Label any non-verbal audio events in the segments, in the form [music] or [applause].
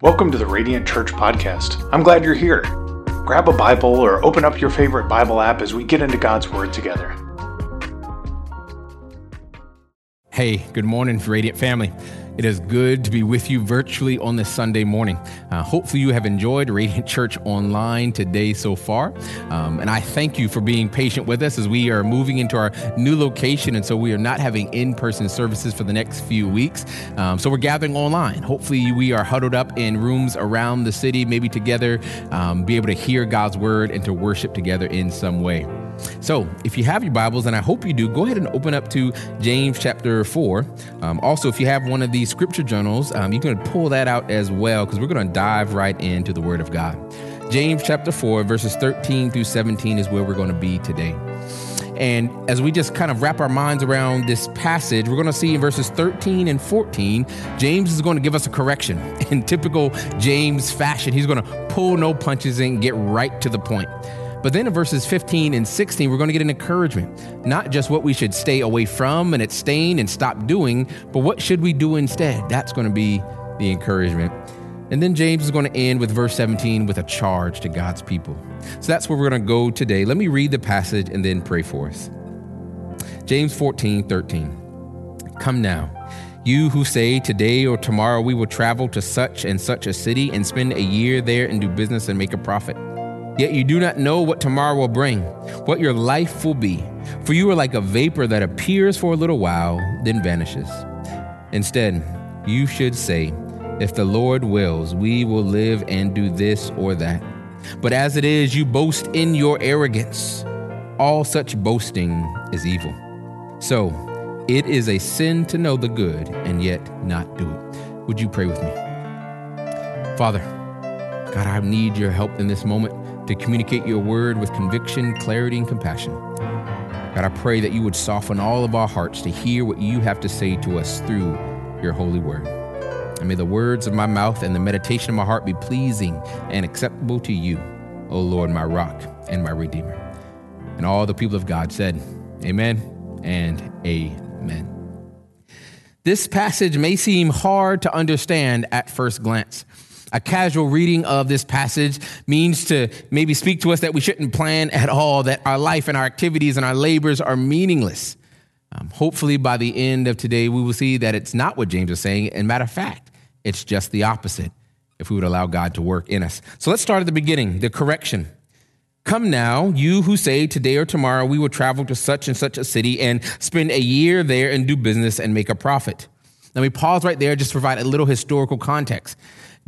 Welcome to the Radiant Church Podcast. I'm glad you're here. Grab a Bible or open up your favorite Bible app as we get into God's Word together. Hey, good morning, Radiant family. It is good to be with you virtually on this Sunday morning. Uh, hopefully, you have enjoyed Radiant [laughs] Church Online today so far. Um, and I thank you for being patient with us as we are moving into our new location. And so we are not having in person services for the next few weeks. Um, so we're gathering online. Hopefully, we are huddled up in rooms around the city, maybe together, um, be able to hear God's word and to worship together in some way. So, if you have your Bibles, and I hope you do, go ahead and open up to James chapter 4. Um, also, if you have one of these scripture journals, um, you can pull that out as well because we're going to dive right into the Word of God. James chapter 4, verses 13 through 17 is where we're going to be today. And as we just kind of wrap our minds around this passage, we're going to see in verses 13 and 14, James is going to give us a correction. [laughs] In typical James fashion, he's going to pull no punches and get right to the point. But then in verses 15 and 16, we're going to get an encouragement, not just what we should stay away from and abstain and stop doing, but what should we do instead? That's going to be the encouragement. And then James is going to end with verse 17 with a charge to God's people. So that's where we're going to go today. Let me read the passage and then pray for us. James 14, 13. Come now, you who say today or tomorrow we will travel to such and such a city and spend a year there and do business and make a profit. Yet you do not know what tomorrow will bring, what your life will be. For you are like a vapor that appears for a little while, then vanishes. Instead, you should say, If the Lord wills, we will live and do this or that. But as it is, you boast in your arrogance. All such boasting is evil. So, it is a sin to know the good and yet not do it. Would you pray with me? Father, God, I need your help in this moment to communicate your word with conviction, clarity, and compassion. God, I pray that you would soften all of our hearts to hear what you have to say to us through your holy word. And may the words of my mouth and the meditation of my heart be pleasing and acceptable to you, O Lord, my rock and my redeemer. And all the people of God said, Amen and Amen. This passage may seem hard to understand at first glance. A casual reading of this passage means to maybe speak to us that we shouldn't plan at all, that our life and our activities and our labors are meaningless. Um, hopefully, by the end of today, we will see that it's not what James is saying. And matter of fact, it's just the opposite if we would allow God to work in us. So let's start at the beginning the correction. Come now, you who say today or tomorrow we will travel to such and such a city and spend a year there and do business and make a profit. Let me pause right there just to provide a little historical context.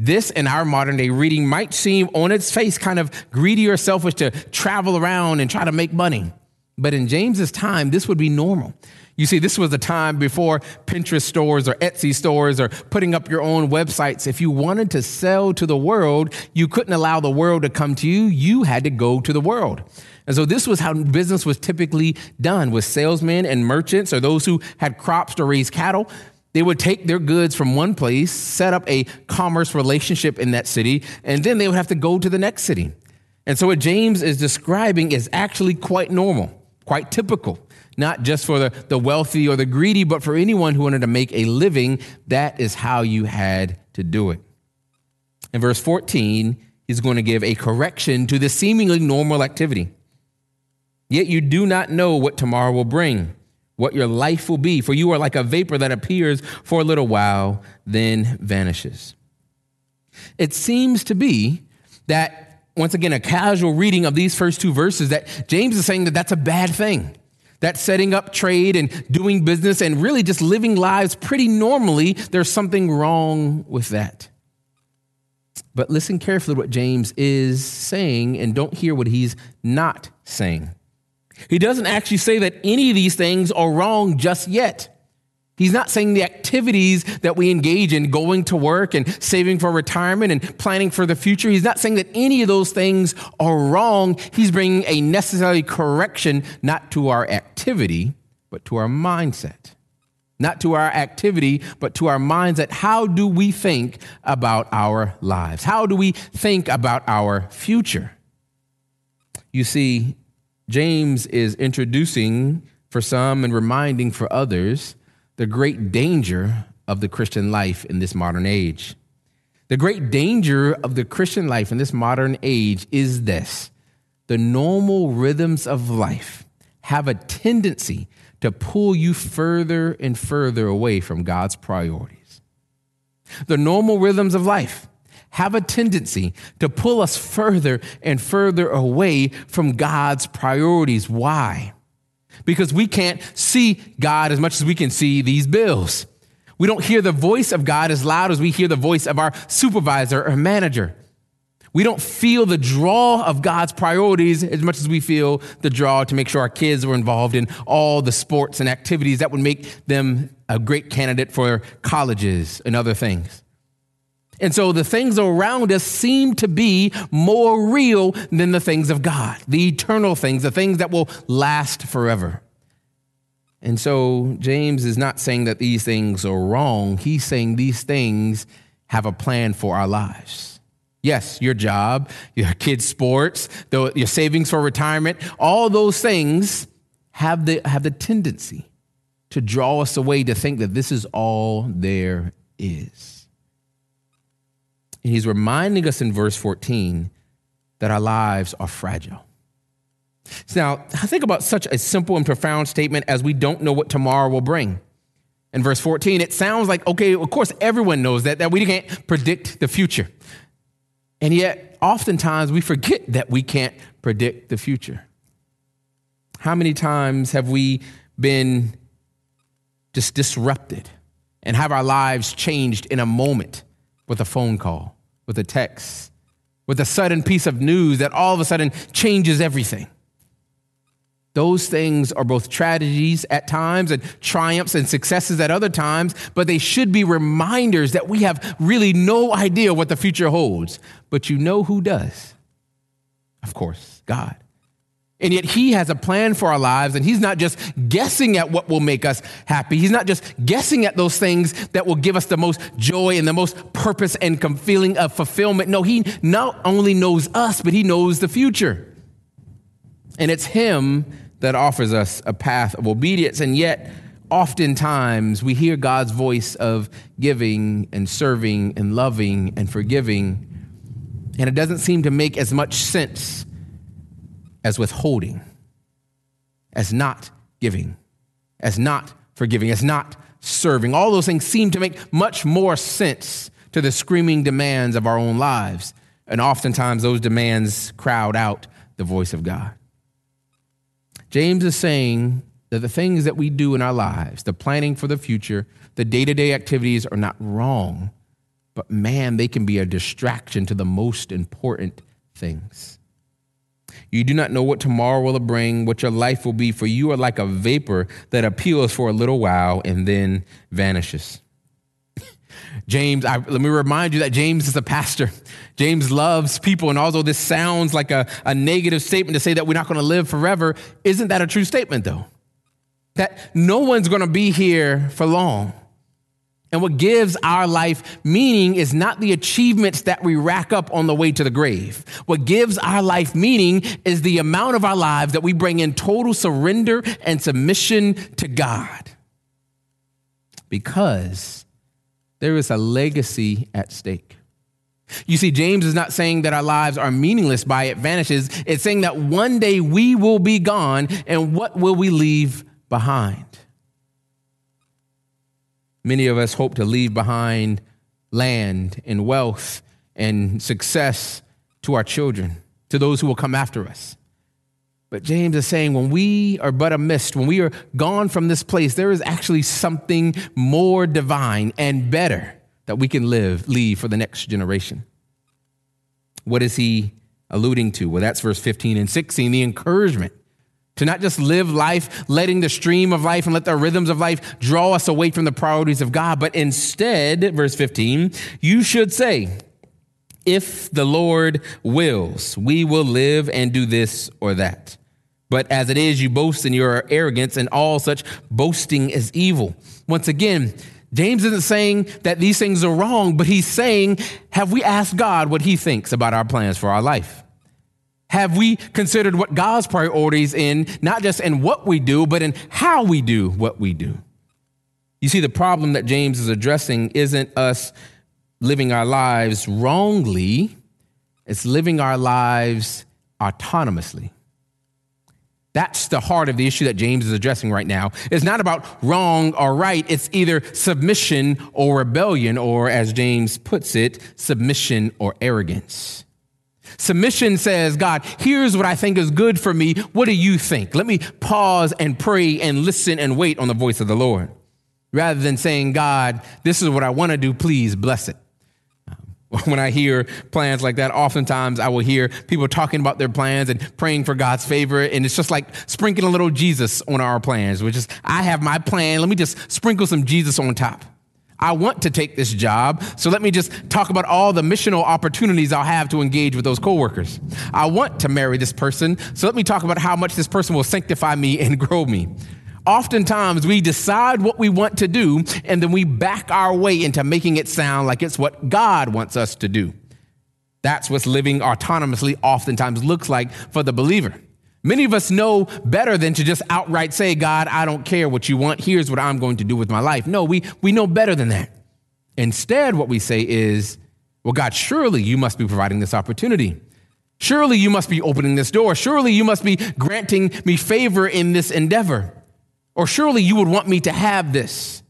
This in our modern day reading might seem on its face kind of greedy or selfish to travel around and try to make money. But in James's time, this would be normal. You see, this was a time before Pinterest stores or Etsy stores or putting up your own websites. If you wanted to sell to the world, you couldn't allow the world to come to you. You had to go to the world. And so this was how business was typically done with salesmen and merchants or those who had crops to raise cattle. They would take their goods from one place, set up a commerce relationship in that city, and then they would have to go to the next city. And so, what James is describing is actually quite normal, quite typical, not just for the, the wealthy or the greedy, but for anyone who wanted to make a living. That is how you had to do it. In verse 14, he's going to give a correction to this seemingly normal activity. Yet you do not know what tomorrow will bring what your life will be, for you are like a vapor that appears for a little while, then vanishes. It seems to be that, once again, a casual reading of these first two verses, that James is saying that that's a bad thing. That setting up trade and doing business and really just living lives pretty normally, there's something wrong with that. But listen carefully to what James is saying and don't hear what he's not saying. He doesn't actually say that any of these things are wrong just yet. He's not saying the activities that we engage in, going to work and saving for retirement and planning for the future, he's not saying that any of those things are wrong. He's bringing a necessary correction, not to our activity, but to our mindset. Not to our activity, but to our mindset. How do we think about our lives? How do we think about our future? You see, James is introducing for some and reminding for others the great danger of the Christian life in this modern age. The great danger of the Christian life in this modern age is this the normal rhythms of life have a tendency to pull you further and further away from God's priorities. The normal rhythms of life have a tendency to pull us further and further away from God's priorities. Why? Because we can't see God as much as we can see these bills. We don't hear the voice of God as loud as we hear the voice of our supervisor or manager. We don't feel the draw of God's priorities as much as we feel the draw to make sure our kids were involved in all the sports and activities that would make them a great candidate for colleges and other things. And so the things around us seem to be more real than the things of God, the eternal things, the things that will last forever. And so James is not saying that these things are wrong. He's saying these things have a plan for our lives. Yes, your job, your kids' sports, your savings for retirement, all those things have the, have the tendency to draw us away to think that this is all there is. And he's reminding us in verse 14 that our lives are fragile. Now, think about such a simple and profound statement as we don't know what tomorrow will bring. In verse 14, it sounds like, okay, of course, everyone knows that, that we can't predict the future. And yet, oftentimes, we forget that we can't predict the future. How many times have we been just disrupted and have our lives changed in a moment with a phone call, with a text, with a sudden piece of news that all of a sudden changes everything? Those things are both tragedies at times and triumphs and successes at other times, but they should be reminders that we have really no idea what the future holds. But you know who does? Of course, God. And yet, He has a plan for our lives, and He's not just guessing at what will make us happy. He's not just guessing at those things that will give us the most joy and the most purpose and feeling of fulfillment. No, He not only knows us, but He knows the future. And it's Him that offers us a path of obedience. And yet, oftentimes, we hear God's voice of giving and serving and loving and forgiving. And it doesn't seem to make as much sense as withholding, as not giving, as not forgiving, as not serving. All those things seem to make much more sense to the screaming demands of our own lives. And oftentimes, those demands crowd out the voice of God. James is saying that the things that we do in our lives, the planning for the future, the day to day activities are not wrong, but man, they can be a distraction to the most important things. You do not know what tomorrow will bring, what your life will be, for you are like a vapor that appeals for a little while and then vanishes. [laughs] James, I, let me remind you that James is a pastor. James loves people. And although this sounds like a, a negative statement to say that we're not going to live forever, isn't that a true statement, though? That no one's going to be here for long. And what gives our life meaning is not the achievements that we rack up on the way to the grave. What gives our life meaning is the amount of our lives that we bring in total surrender and submission to God. Because there is a legacy at stake. You see, James is not saying that our lives are meaningless by it vanishes. It's saying that one day we will be gone, and what will we leave behind? Many of us hope to leave behind land and wealth and success to our children, to those who will come after us. But James is saying when we are but a mist, when we are gone from this place, there is actually something more divine and better that we can live, leave for the next generation. What is he alluding to? Well, that's verse 15 and 16, the encouragement to not just live life, letting the stream of life and let the rhythms of life draw us away from the priorities of God, but instead, verse 15, you should say, if the Lord wills, we will live and do this or that. But as it is, you boast in your arrogance, and all such boasting is evil. Once again, James isn't saying that these things are wrong, but he's saying, have we asked God what he thinks about our plans for our life? Have we considered what God's priorities in, not just in what we do, but in how we do what we do? You see, the problem that James is addressing isn't us living our lives wrongly, it's living our lives autonomously. That's the heart of the issue that James is addressing right now. It's not about wrong or right. It's either submission or rebellion, or as James puts it, submission or arrogance. Submission says, God, here's what I think is good for me. What do you think? Let me pause and pray and listen and wait on the voice of the Lord. Rather than saying, God, this is what I want to do, please bless it. Um, [laughs] when I hear plans like that, oftentimes I will hear people talking about their plans and praying for God's favor. And it's just like sprinkling a little Jesus on our plans, which is, I have my plan. Let me just sprinkle some Jesus on top. I want to take this job, so let me just talk about all the missional opportunities I'll have to engage with those coworkers. I want to marry this person, so let me talk about how much this person will sanctify me and [laughs] grow me. Oftentimes, we decide what we want to do, and then we back our way into making it sound like it's what God wants us to do. That's what living autonomously oftentimes looks like for the believer. Many of us know better than to just outright say, God, I don't care what you want. Here's what I'm going to do with my life. No, we, we know better than that. Instead, what we say is, Well, God, surely you must be providing this opportunity. Surely you must be opening this door. Surely you must be granting me favor in this endeavor. Or surely you would want me to have this.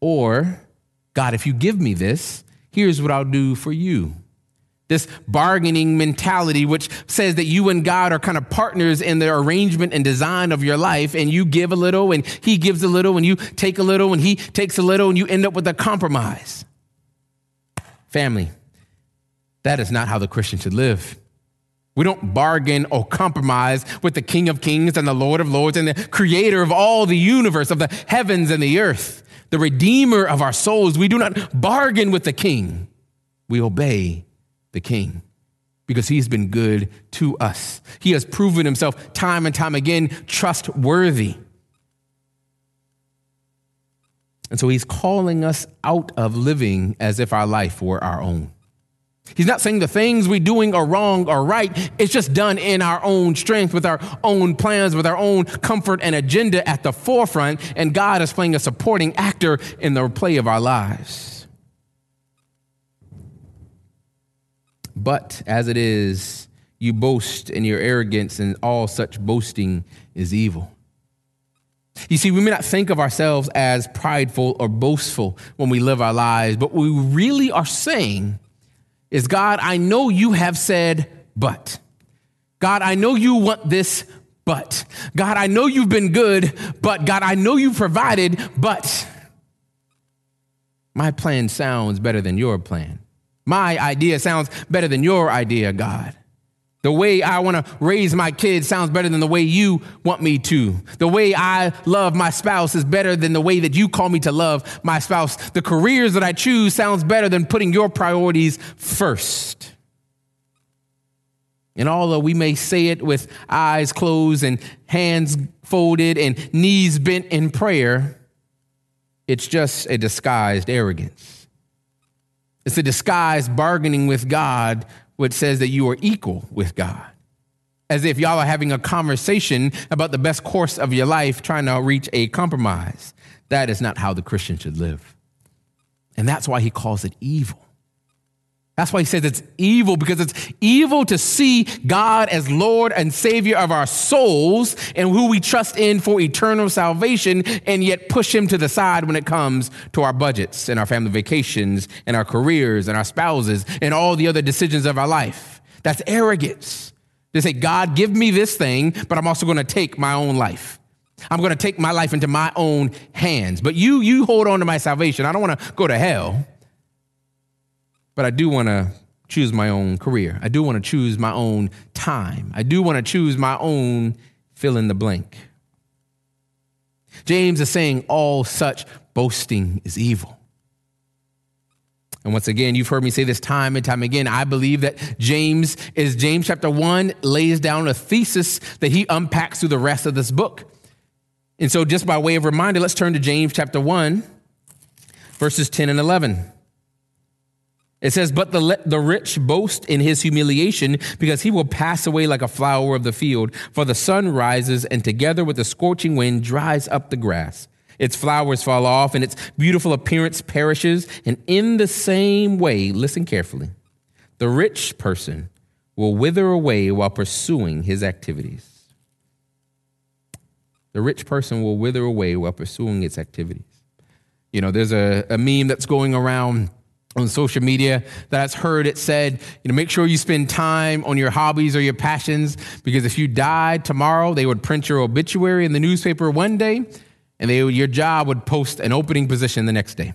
Or, God, if you give me this, here's what I'll do for you. This bargaining mentality, which says that you and God are kind of partners in the arrangement and design of your life, and you give a little, and He gives a little, and you take a little, and He takes a little, and you end up with a compromise. Family, that is not how the Christian should live. We don't bargain or compromise with the King of Kings and the Lord of Lords and the creator of all the universe, of the heavens and the earth, the redeemer of our souls. We do not bargain with the King. We obey the King because he's been good to us. He has proven himself time and time again trustworthy. And so he's calling us out of living as if our life were our own. He's not saying the things we're doing are wrong or right. It's just done in our own strength, with our own plans, with our own comfort and agenda at the forefront, and God is playing a supporting actor in the play of our lives. But as it is, you boast in your arrogance, and all such boasting is evil. You see, we may not think of ourselves as prideful or boastful when we live our lives, but we really are saying is God, I know you have said, but. God, I know you want this, but. God, I know you've been good, but. God, I know you've provided, but. My plan sounds better than your plan. My idea sounds better than your idea, God. The way I want to raise my kids sounds better than the way you want me to. The way I love my spouse is better than the way that you call me to love my spouse. The careers that I choose sounds better than putting your priorities first. And although we may say it with eyes closed and hands folded and knees bent in prayer, it's just a disguised arrogance. It's a disguised bargaining with God which says that you are equal with God. As if y'all are having a conversation about the best course of your life, trying to reach a compromise. That is not how the Christian should live. And that's why he calls it evil. That's why he says it's evil because it's evil to see God as Lord and Savior of our souls and who we trust in for eternal salvation and yet push him to the side when it comes to our budgets and our family vacations and our careers and our spouses and all the other decisions of our life. That's arrogance. To say, God, give me this thing, but I'm also going to take my own life. I'm going to take my life into my own hands. But you, you hold on to my salvation. I don't want to go to hell but I do want to choose my own career. I do want to choose my own time. I do want to choose my own fill in the blank. James is saying all such boasting is evil. And once again, you've heard me say this time and time again. I believe that James is James chapter 1 lays down a thesis that he unpacks through the rest of this book. And so, just by way of reminder, let's turn to James chapter 1, verses 10 and 11. It says, But the, the rich boast in his humiliation because he will pass away like a flower of the field. For the sun rises and together with the scorching wind dries up the grass. Its flowers fall off and its beautiful appearance perishes. And in the same way, listen carefully, the rich person will wither away while pursuing his activities. The rich person will wither away while pursuing its activities. You know, there's a, a meme that's going around on social media that I've heard it said, you know, make sure you spend time on your hobbies or your passions because if you died tomorrow, they would print your obituary in the newspaper one day and they, your job would post an opening position the next day.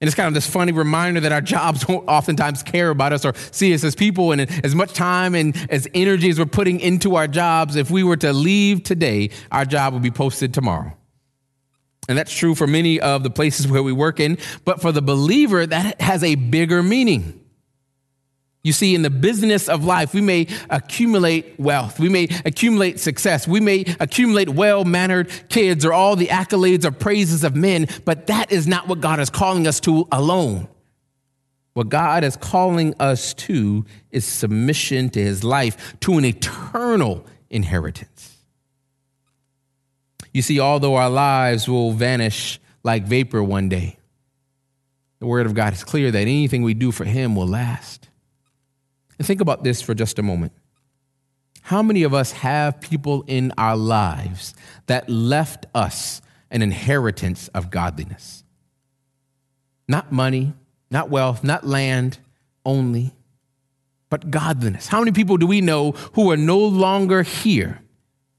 And it's kind of this funny reminder that our jobs [laughs] don't oftentimes care about us or see us as people. And as much time and as energy as we're putting into our jobs, if we were to leave today, our job would be posted tomorrow. And that's true for many of the places [laughs] where we work in. But for the believer, that has a bigger meaning. You see, in the business of life, we may accumulate wealth, we may accumulate success, we may accumulate well mannered kids or all the accolades or praises of men, but that is not what God is calling us to alone. What God is calling us to is submission to his life, to an eternal inheritance. You see, although our lives will vanish like vapor one day, the word of God is clear that anything we do for him will last. And think about this for just a moment. How many of us have people in our lives that left us an inheritance of godliness? Not money, not wealth, not land only, but godliness. How many people do we know who are no longer here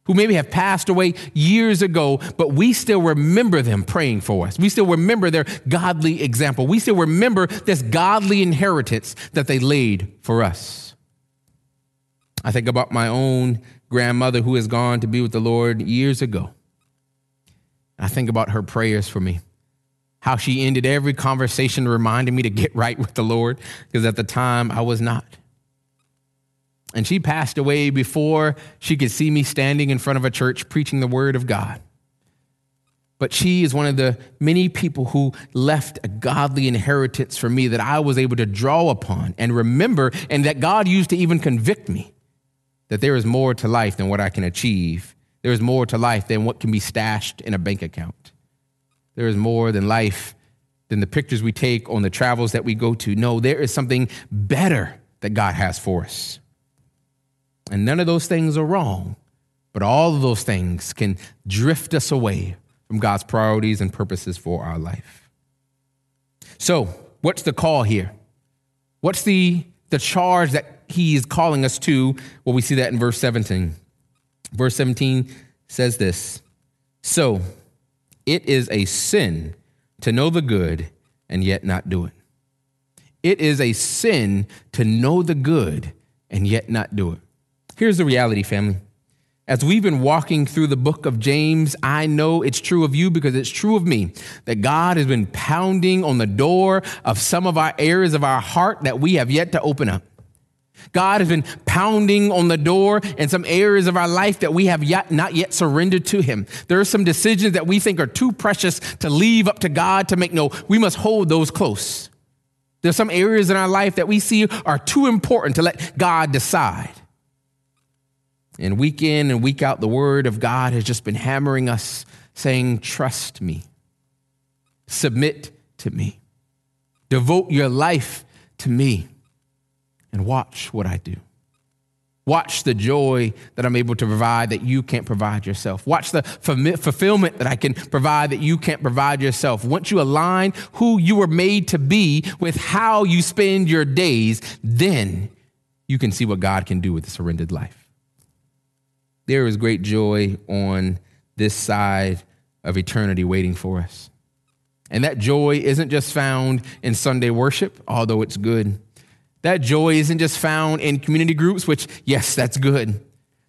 who maybe have passed away years ago, but we still remember them praying for us. We still remember their godly example. We still remember this godly inheritance that they laid for us. I think about my own grandmother who has gone to be with the Lord years ago. I think about her prayers for me, how she ended every conversation reminding me to get right with the Lord, because at the time I was not. And she passed away before she could see me standing in front of a church preaching the word of God. But she is one of the many people who left a godly inheritance for me that I was able to draw upon and remember, and that God used to even convict me that there is more to life than what I can achieve. There is more to life than what can be stashed in a bank account. There is more than life than the pictures we take on the travels that we go to. No, there is something better that God has for us. And none of those things are wrong, but all of those things can drift us away from God's priorities and purposes for our life. So, what's the call here? What's the, the charge that he is calling us to? Well, we see that in verse 17. Verse 17 says this So, it is a sin to know the good and yet not do it. It is a sin to know the good and yet not do it. Here's the reality, family. As we've been walking through the book of James, I know it's true of you because it's true of me that God has been pounding on the door of some of our areas of our heart that we have yet to open up. God has been pounding on the door in some areas of our life that we have yet, not yet surrendered to Him. There are some decisions that we think are too precious to leave up to God to make. No, we must hold those close. There's some areas in our life that we see are too important to let God decide. And week in and week out, the word of God has just been hammering us, saying, Trust me, submit to me, devote your life to me, and watch what I do. Watch the joy that I'm able to provide that you can't provide yourself. Watch the fulfillment that I can provide that you can't provide yourself. Once you align who you were made to be with how you spend your days, then you can see what God can do with a surrendered life there is great joy on this side of eternity waiting for us. And that joy isn't just found in Sunday worship, although it's good. That joy isn't just found in community groups, which, yes, that's good.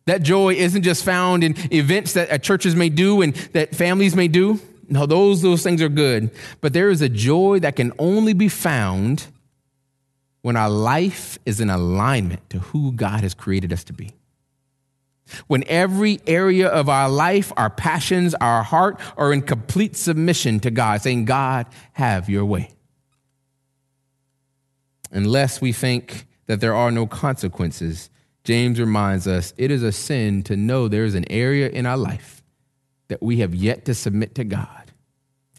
That joy isn't just found in events that uh, churches may do and that families may do. No, those, those things are good. But there is a joy that can only be found when our life is in alignment to who God has created us to be. When every area of our life, our passions, our heart are in complete submission to God, saying, God, have your way. unless we think that there are no consequences, James reminds us it is a sin to know there is an area in our life that we have yet to submit to God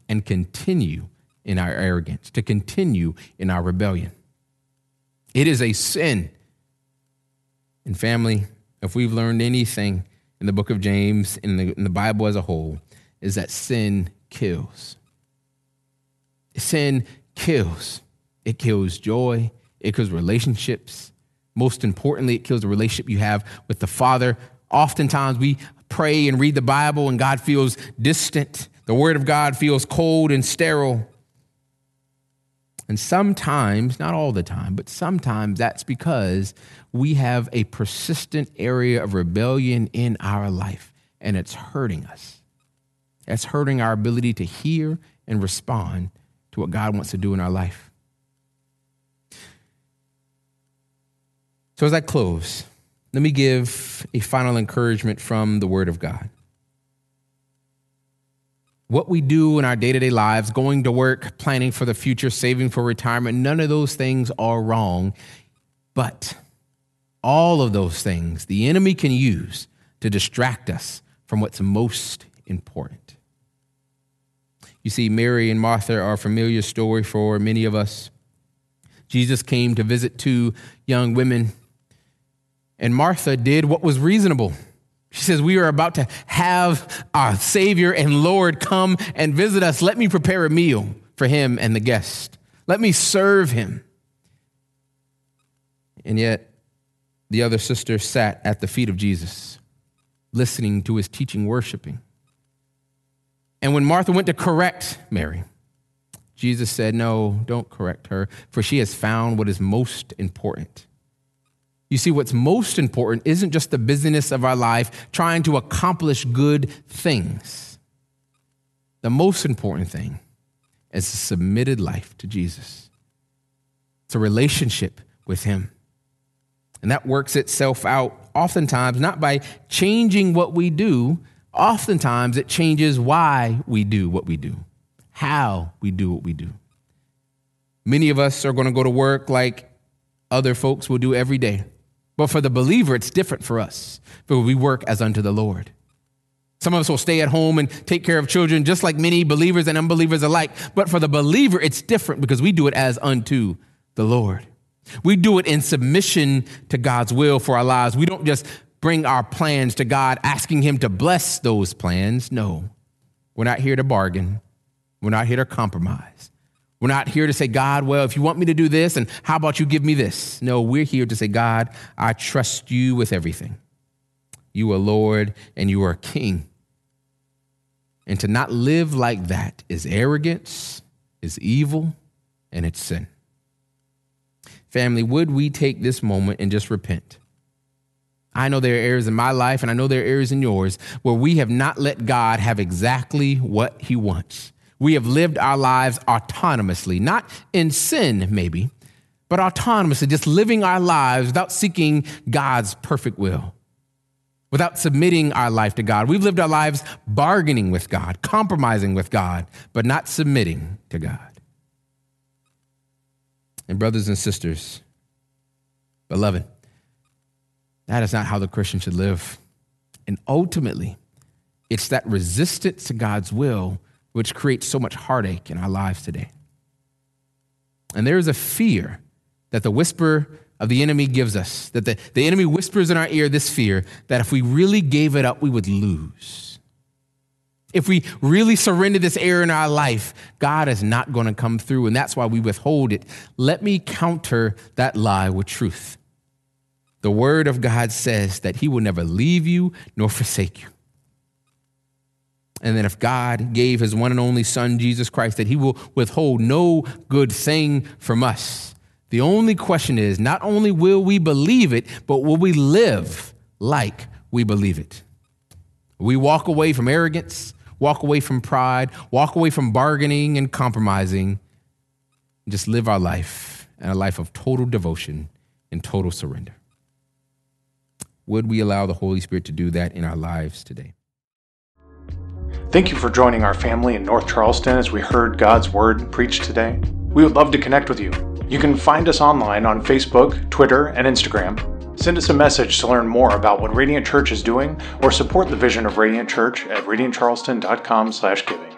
and continue in our arrogance, to continue in our rebellion. It is a sin. And family, if we've learned anything in the book of James, in the, in the Bible as a whole, is that sin kills. Sin kills. It kills joy, it kills relationships. Most importantly, it kills the relationship you have with the Father. Oftentimes, we pray and read the Bible, and God feels distant. The Word of God feels cold and sterile. And sometimes, not all the time, but sometimes that's because we have a persistent area of rebellion in our life, and it's hurting us. It's hurting our ability to hear and respond to what God wants to do in our life. So, as I close, let me give a final encouragement from the Word of God. What we do in our day to day lives, going to work, planning for the future, saving for retirement, none of those things are wrong. But all of those things the enemy can use to distract us from what's most important. You see, Mary and Martha are a familiar story for many of us. Jesus came to visit two young women, and Martha did what was reasonable. She says, We are about to have our Savior and Lord come and visit us. Let me prepare a meal for him and the guest. Let me serve him. And yet, the other sister sat at the feet of Jesus, listening to his teaching, worshiping. And when Martha went to correct Mary, Jesus said, No, don't correct her, for she has found what is most important. You see, what's most important isn't just the busyness of our life trying to accomplish good things. The most important thing is a submitted life to Jesus. It's a relationship with Him. And that works itself out oftentimes not by changing what we do, oftentimes it changes why we do what we do, how we do what we do. Many of us are going to go to work like other folks will do every day. But for the believer, it's different for us, for we work as unto the Lord. Some of us will stay at home and take care of children, just like many believers and unbelievers alike. But for the believer, it's different because we do it as unto the Lord. We do it in submission to God's will for our lives. We don't just bring our plans to God asking Him to bless those plans. No, we're not here to bargain, we're not here to compromise. We're not here to say, God, well, if you want me to do this, and how about you give me this? No, we're here to say, God, I trust you with everything. You are Lord and you are King. And to not live like that is arrogance, is evil, and it's sin. Family, would we take this moment and just repent? I know there are areas in my life, and I know there are areas in yours, where we have not let God have exactly what He wants. We have lived our lives autonomously, not in sin, maybe, but autonomously, just living our lives without seeking God's perfect will, without submitting our life to God. We've lived our lives bargaining with God, compromising with God, but not submitting to God. And, brothers and sisters, beloved, that is not how the Christian should live. And ultimately, it's that resistance to God's will which creates so much heartache in our lives today. And there is a fear that the whisper of the enemy gives us, that the, the enemy whispers in our ear this fear that if we really gave it up, we would lose. If we really surrender this area in our life, God is not going to come through, and that's why we withhold it. Let me counter that lie with truth. The Word of God says that He will never leave you nor forsake you. And then if God gave his one and only Son, Jesus Christ, that he will withhold no good thing from us. The only question is not only will we believe it, but will we live like we believe it? We walk away from arrogance, walk away from pride, walk away from bargaining and compromising, and just live our life and a life of total devotion and total surrender. Would we allow the Holy Spirit to do that in our lives today? Thank you for joining our family in North Charleston as we heard God's Word preached today. We would love to connect with you. You can find us online on Facebook, Twitter, and Instagram. Send us a message to learn more about what Radiant Church is doing or support the vision of Radiant Church at radiantcharleston.com/giving.